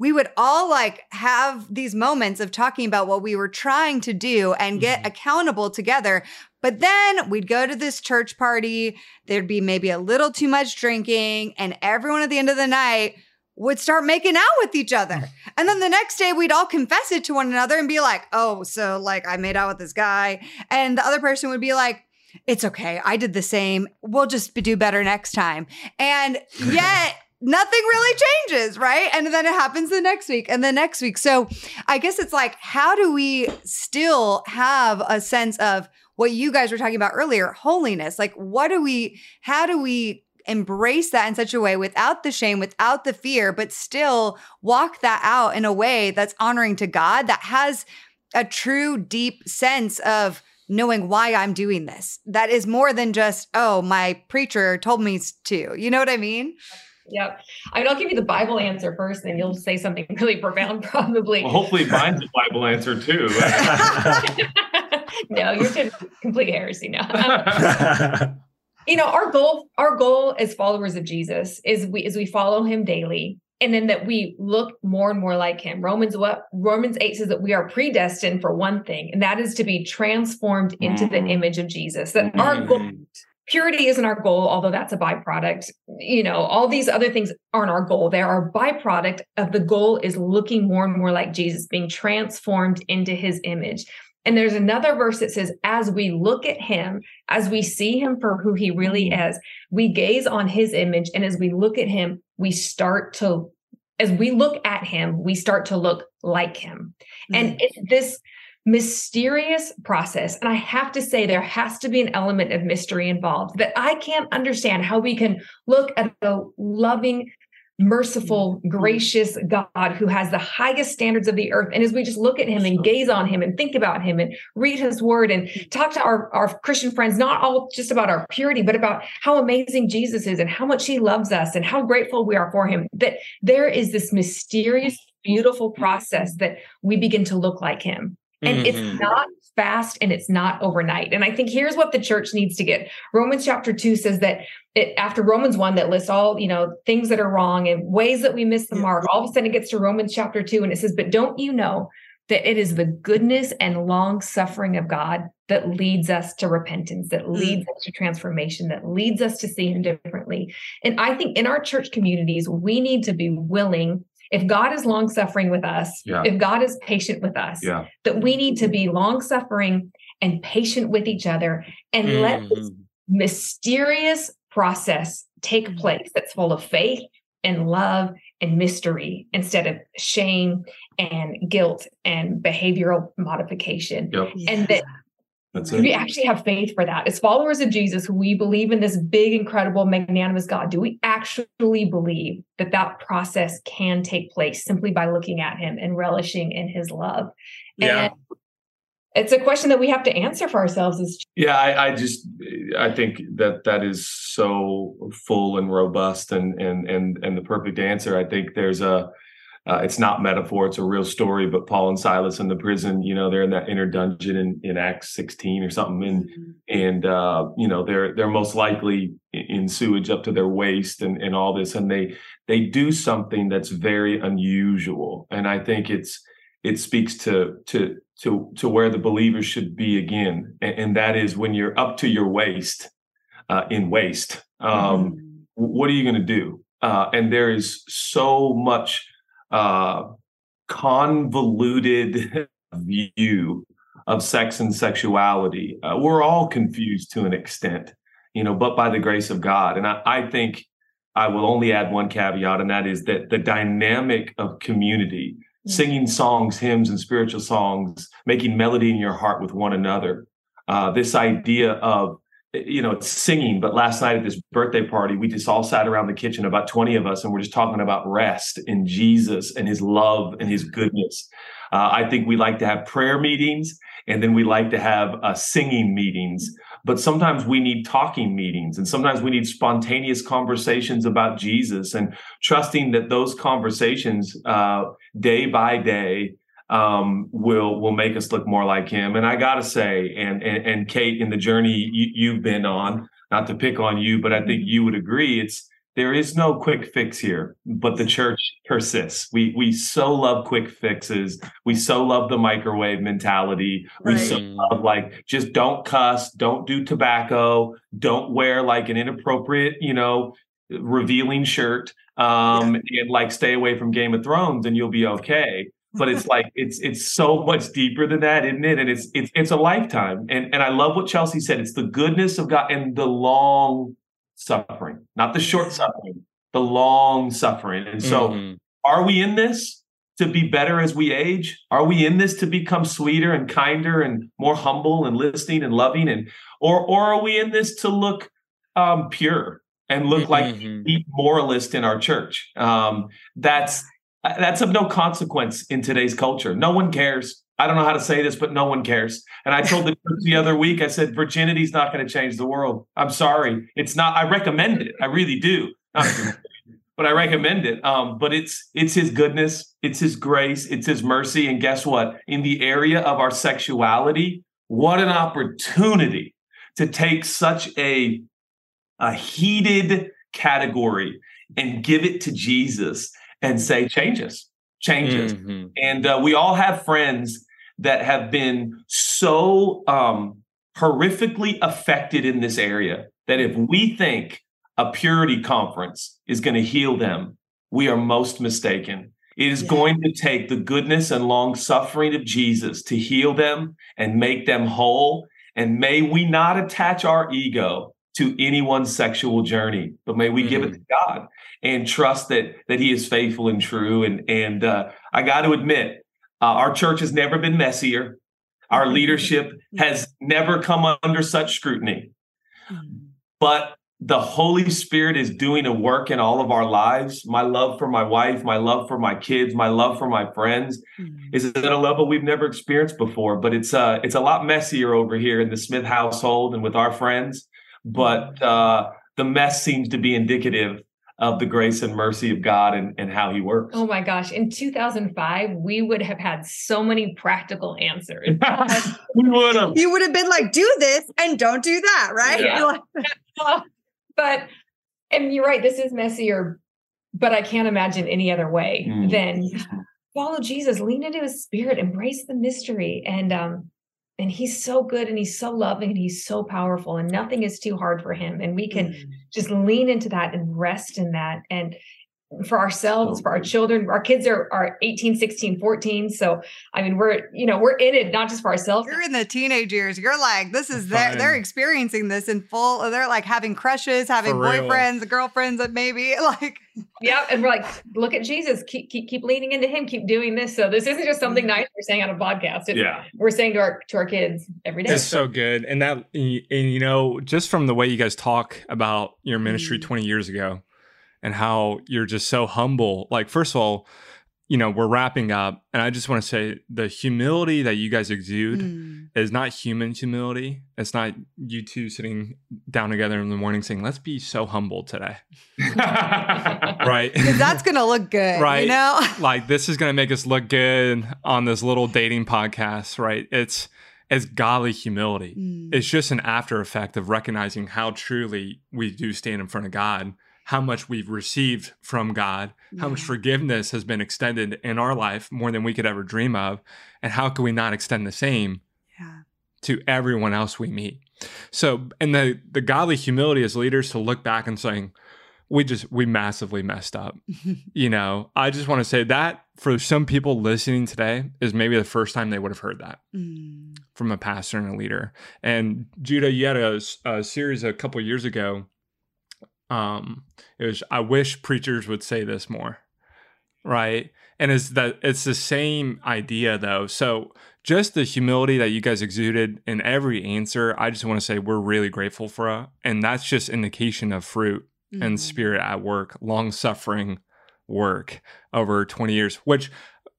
we would all like have these moments of talking about what we were trying to do and get mm-hmm. accountable together. But then we'd go to this church party, there'd be maybe a little too much drinking, and everyone at the end of the night would start making out with each other. And then the next day we'd all confess it to one another and be like, oh, so like I made out with this guy. And the other person would be like, it's okay. I did the same. We'll just do better next time. And yet, nothing really changes, right? And then it happens the next week and the next week. So I guess it's like, how do we still have a sense of what you guys were talking about earlier, holiness? Like, what do we, how do we embrace that in such a way without the shame, without the fear, but still walk that out in a way that's honoring to God, that has a true, deep sense of, knowing why I'm doing this. That is more than just, oh, my preacher told me to. You know what I mean? Yep. I mean, I'll give you the Bible answer first, and you'll say something really profound, probably. Well, hopefully, mine's a Bible answer too. no, you're complete heresy now. you know, our goal, our goal as followers of Jesus is we as we follow Him daily, and then that we look more and more like him. Romans what Romans 8 says that we are predestined for one thing, and that is to be transformed into mm. the image of Jesus. That mm. our goal purity isn't our goal, although that's a byproduct. You know, all these other things aren't our goal. They are our byproduct of the goal is looking more and more like Jesus, being transformed into his image. And there's another verse that says, as we look at him, as we see him for who he really mm. is, we gaze on his image. And as we look at him, we start to, as we look at him, we start to look like him. Mm-hmm. And it's this mysterious process. And I have to say, there has to be an element of mystery involved that I can't understand how we can look at a loving, merciful, mm-hmm. gracious God who has the highest standards of the earth. And as we just look at him and gaze on him and think about him and read his word and talk to our, our Christian friends, not all just about our purity, but about how amazing Jesus is and how much he loves us and how grateful we are for him, that there is this mysterious, beautiful process that we begin to look like him. And mm-hmm. it's not fast and it's not overnight. And I think here's what the church needs to get. Romans chapter 2 says that it, after Romans 1 that lists all, you know, things that are wrong and ways that we miss the mark, all of a sudden it gets to Romans chapter 2 and it says, "But don't you know that it is the goodness and long suffering of God that leads us to repentance, that mm. leads us to transformation, that leads us to see Him differently. And I think in our church communities, we need to be willing if God is long suffering with us, yeah. if God is patient with us, yeah. that we need to be long suffering and patient with each other and mm-hmm. let this mysterious process take mm-hmm. place that's full of faith and love and mystery instead of shame and guilt and behavioral modification. Yep. And that that's it. We actually have faith for that. As followers of Jesus, we believe in this big, incredible, magnanimous God. Do we actually believe that that process can take place simply by looking at Him and relishing in His love? Yeah. And it's a question that we have to answer for ourselves. Is yeah, I, I just I think that that is so full and robust and and and and the perfect answer. I think there's a uh, it's not metaphor; it's a real story. But Paul and Silas in the prison, you know, they're in that inner dungeon in, in Acts 16 or something, and mm-hmm. and uh, you know they're they're most likely in sewage up to their waist and and all this, and they they do something that's very unusual, and I think it's it speaks to to to to where the believers should be again, and, and that is when you're up to your waist uh, in waste. Um, mm-hmm. What are you going to do? Uh, and there is so much uh, convoluted view of sex and sexuality. Uh, we're all confused to an extent, you know, but by the grace of God. And I, I think I will only add one caveat, and that is that the dynamic of community, mm-hmm. singing songs, hymns, and spiritual songs, making melody in your heart with one another, uh, this idea of you know, it's singing. But last night at this birthday party, we just all sat around the kitchen, about 20 of us, and we're just talking about rest in Jesus and his love and his goodness. Uh, I think we like to have prayer meetings and then we like to have uh, singing meetings. But sometimes we need talking meetings and sometimes we need spontaneous conversations about Jesus and trusting that those conversations uh, day by day um, will will make us look more like him. And I gotta say, and and, and Kait, in the journey you, have been on, not to pick on you, but I think you would agree, it's there is no quick fix here, but the church persists. We we so love quick fixes. We so love the microwave mentality. Right. We so love like just don't cuss, don't do tobacco, don't wear like an inappropriate, you know, revealing shirt um yeah. and like stay away from Game of Thrones and you'll be okay but it's like it's it's so much deeper than that, isn't it? And it's it's it's a lifetime. And and I love what Chelsea said. It's the goodness of God and the long suffering, not the short suffering, the long suffering. And so, mm-hmm. are we in this to be better as we age? Are we in this to become sweeter and kinder and more humble and listening and loving? And or or are we in this to look um, pure and look mm-hmm. like the moralist in our church? Um, that's that's of no consequence in today's culture. No one cares. I don't know how to say this, but no one cares. And I told the church the other week, I said, virginity is not going to change the world. I'm sorry. It's not, I recommend it. I really do. but I recommend it. Um, but it's it's his goodness, it's his grace, it's his mercy. And guess what? In the area of our sexuality, what an opportunity to take such a, a heated category and give it to Jesus and say, changes, changes. Mm-hmm. And uh, we all have friends that have been so um, horrifically affected in this area that if we think a purity conference is going to heal them, we are most mistaken. It is yeah. going to take the goodness and long suffering of Jesus to heal them and make them whole. And may we not attach our ego to anyone's sexual journey, but may we mm-hmm. give it mm-hmm. to God and trust that that He is faithful and true. And and uh, I got to admit, uh, our church has never been messier. Our mm-hmm. leadership has never come under such scrutiny. Mm-hmm. But the Holy Spirit is doing a work in all of our lives. My love for my wife, my love for my kids, my love for my friends mm-hmm. is at a level we've never experienced before. But it's uh it's a lot messier over here in the Smith household and with our friends. But mm-hmm. uh the mess seems to be indicative of the grace and mercy of God and, and how he works. Oh my gosh. In 2005, we would have had so many practical answers. we would have. You would have been like, do this and don't do that, right? Yeah. but, and you're right, this is messier, but I can't imagine any other way mm. than follow Jesus, lean into his spirit, embrace the mystery. And, um, and he's so good and he's so loving and he's so powerful and nothing is too hard for him and we can mm. just lean into that and rest in that and for ourselves for our children. Our kids are are 18 16 14 so i mean we're you know we're in it not just for ourselves. You're in the teenage years. You're like this is their, they're experiencing this in full they're like having crushes having boyfriends girlfriends and maybe like yeah and we're like look at jesus. Keep keep keep leaning into him keep doing this. So this isn't just something mm-hmm. nice we're saying on a podcast. It, yeah. we're saying to our to our kids every day. It's so good. And that and you know just from the way you guys talk about your ministry mm. 20 years ago and how you're just so humble. Like, first of all, you know, we're wrapping up, and I just want to say the humility that you guys exude mm. is not human humility. It's not you two sitting down together in the morning saying, "Let's be so humble today," right? That's gonna look good, right? You know, like this is gonna make us look good on this little dating podcast, right? It's it's godly humility. Mm. It's just an after effect of recognizing how truly we do stand in front of God how much we've received from God, yeah. how much forgiveness has been extended in our life more than we could ever dream of, and how can we not extend the same yeah. to everyone else we meet? So, and the the godly humility as leaders to look back and saying, we just we massively messed up. you know, I just want to say that for some people listening today is maybe the first time they would have heard that mm. from a pastor and a leader. And Judah, you had a, a series a couple years ago um it was i wish preachers would say this more right? And it's that it's the same idea though. So just the humility that you guys exuded in every answer i just want to say we're really grateful for it and that's just indication of fruit mm-hmm. and spirit at work long suffering work over 20 years which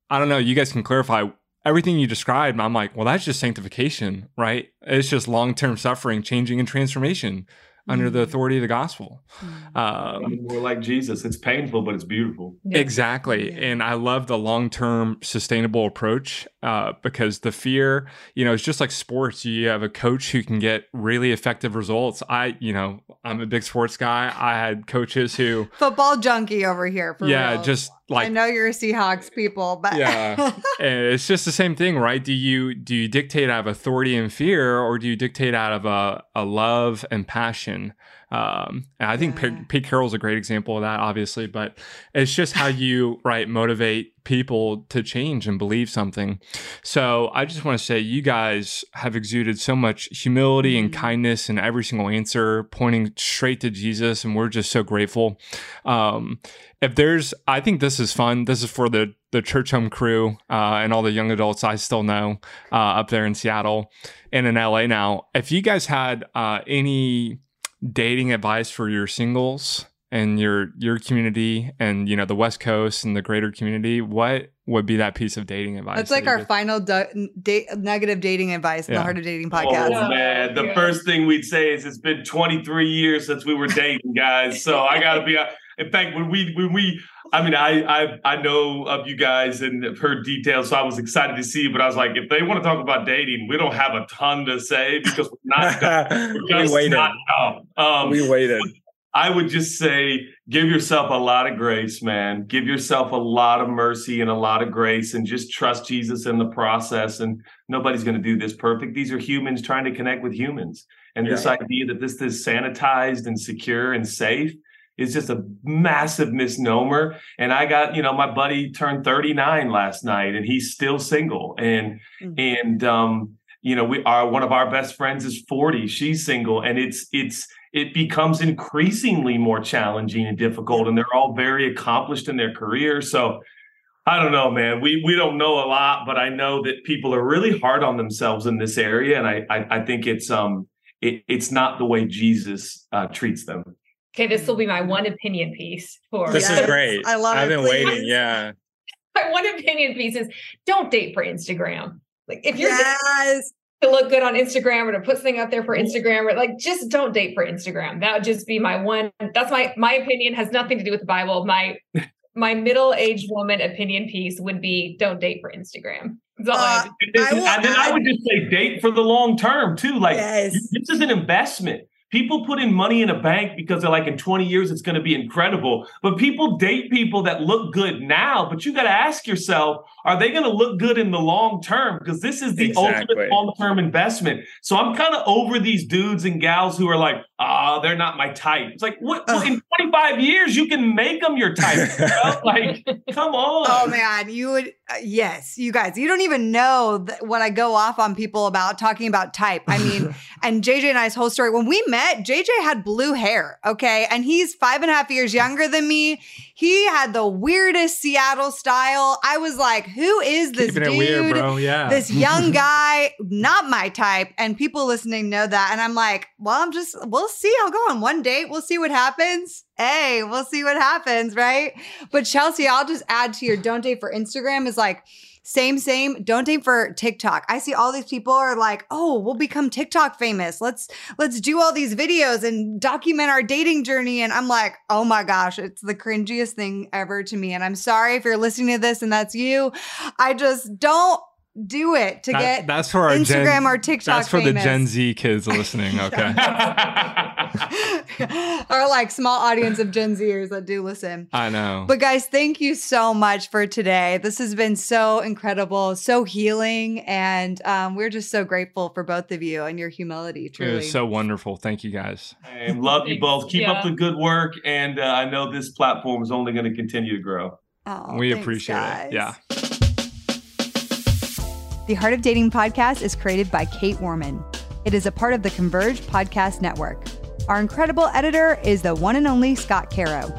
i don't know you guys can clarify everything you described and i'm like well that's just sanctification right? It's just long-term suffering changing and transformation under the mm. authority of the gospel. Mm. Um, More like Jesus. It's painful, but it's beautiful. Exactly. Yeah. And I love the long term sustainable approach uh, because the fear, you know, it's just like sports. You have a coach who can get really effective results. I, you know, I'm a big sports guy. I had coaches who. Football junkie over here. yeah, real. just like I know you're a Seahawks people, but yeah, it's just the same thing, right? Do you do you dictate out of authority and fear, or do you dictate out of a, a love and passion? Um, and I think yeah. Pete Carroll's a great example of that, obviously, but it's just how you right motivate people to change and believe something. So I just want to say you guys have exuded so much humility and mm-hmm. kindness in every single answer, pointing straight to Jesus, and we're just so grateful. Um, if there's, I think this is fun. This is for the the Churchome crew uh, and all the young adults I still know uh, up there in Seattle and in LA now. If you guys had uh, any dating advice for your singles and your your community and you know the West Coast and the greater community, what would be that piece of dating advice? That's like our final du- da- negative dating advice in yeah. the Heart of Dating podcast. Oh man, the yeah. first thing we'd say is it's been 23 years since we were dating, guys. So I got to be. In fact, when we when we, I mean, I I I know of you guys and have heard details, so I was excited to see. But I was like, if they want to talk about dating, we don't have a ton to say because we're not. we're we waited. Not um, we waited. I would just say give yourself a lot of grace, man. Give yourself a lot of mercy and a lot of grace and just trust Jesus in the process. And nobody's going to do this perfect. These are humans trying to connect with humans. And yeah. this idea that this is sanitized and secure and safe is just a massive misnomer. And I got, you know, my buddy turned 39 last night and he's still single. And mm-hmm. and um, you know, we are one of our best friends is 40. She's single. And it's it's it becomes increasingly more challenging and difficult. And they're all very accomplished in their career. So I don't know, man. We we don't know a lot, but I know that people are really hard on themselves in this area. And I I, I think it's um it, it's not the way Jesus uh, treats them. Okay, this will be my one opinion piece for this yes. is great. I love I've it. I've been please. waiting. Yeah. my one opinion piece is don't date for Instagram. Like if you're yes. to look good on Instagram or to put something out there for Instagram or like just don't date for Instagram. That would just be my one. That's my my opinion has nothing to do with the Bible. My my middle-aged woman opinion piece would be don't date for Instagram. Uh, and, then, and then I would just say date for the long term too. Like yes. this is an investment. People put in money in a bank because they're like, in 20 years, it's going to be incredible. But people date people that look good now. But you got to ask yourself, are they going to look good in the long term? Because this is the exactly. ultimate long term investment. So I'm kind of over these dudes and gals who are like, ah, oh, they're not my type. It's like, what? Well, in 25 years, you can make them your type. Like, come on. Oh, man. You would, uh, yes, you guys, you don't even know th- what I go off on people about talking about type. I mean, and JJ and I's whole story, when we met, JJ had blue hair. Okay. And he's five and a half years younger than me. He had the weirdest Seattle style. I was like, who is this Keeping dude? Weird. Yeah. This young guy, not my type. And people listening know that. And I'm like, well, I'm just, we'll see. I'll go on one date. We'll see what happens. Hey, we'll see what happens. Right. But Chelsea, I'll just add to your don't date for Instagram is like, same, same. Don't date for TikTok. I see all these people are like, oh, we'll become TikTok famous. Let's let's do all these videos and document our dating journey. And I'm like, oh my gosh, it's the cringiest thing ever to me. And I'm sorry if you're listening to this and that's you. I just don't do it to that, get that's for our Instagram Gen, or TikTok. That's for famous. the Gen Z kids listening. Okay. or like small audience of Gen Zers that do listen. I know. But guys, thank you so much for today. This has been so incredible, so healing, and um, we're just so grateful for both of you and your humility. Truly, it was so wonderful. Thank you guys. I love you both. Keep yeah. up the good work, and uh, I know this platform is only going to continue to grow. Oh, we thanks, appreciate guys. it. Yeah. The Heart of Dating podcast is created by Kait Warman. It is a part of the Converge Podcast Network. Our incredible editor is the one and only Scott Caro.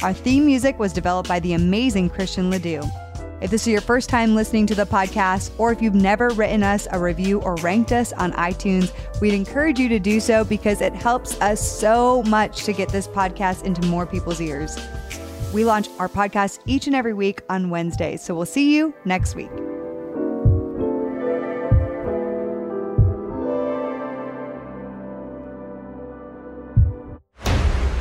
Our theme music was developed by the amazing Christian Ledoux. If this is your first time listening to the podcast, or if you've never written us a review or ranked us on iTunes, we'd encourage you to do so because it helps us so much to get this podcast into more people's ears. We launch our podcast each and every week on Wednesdays, so we'll see you next week.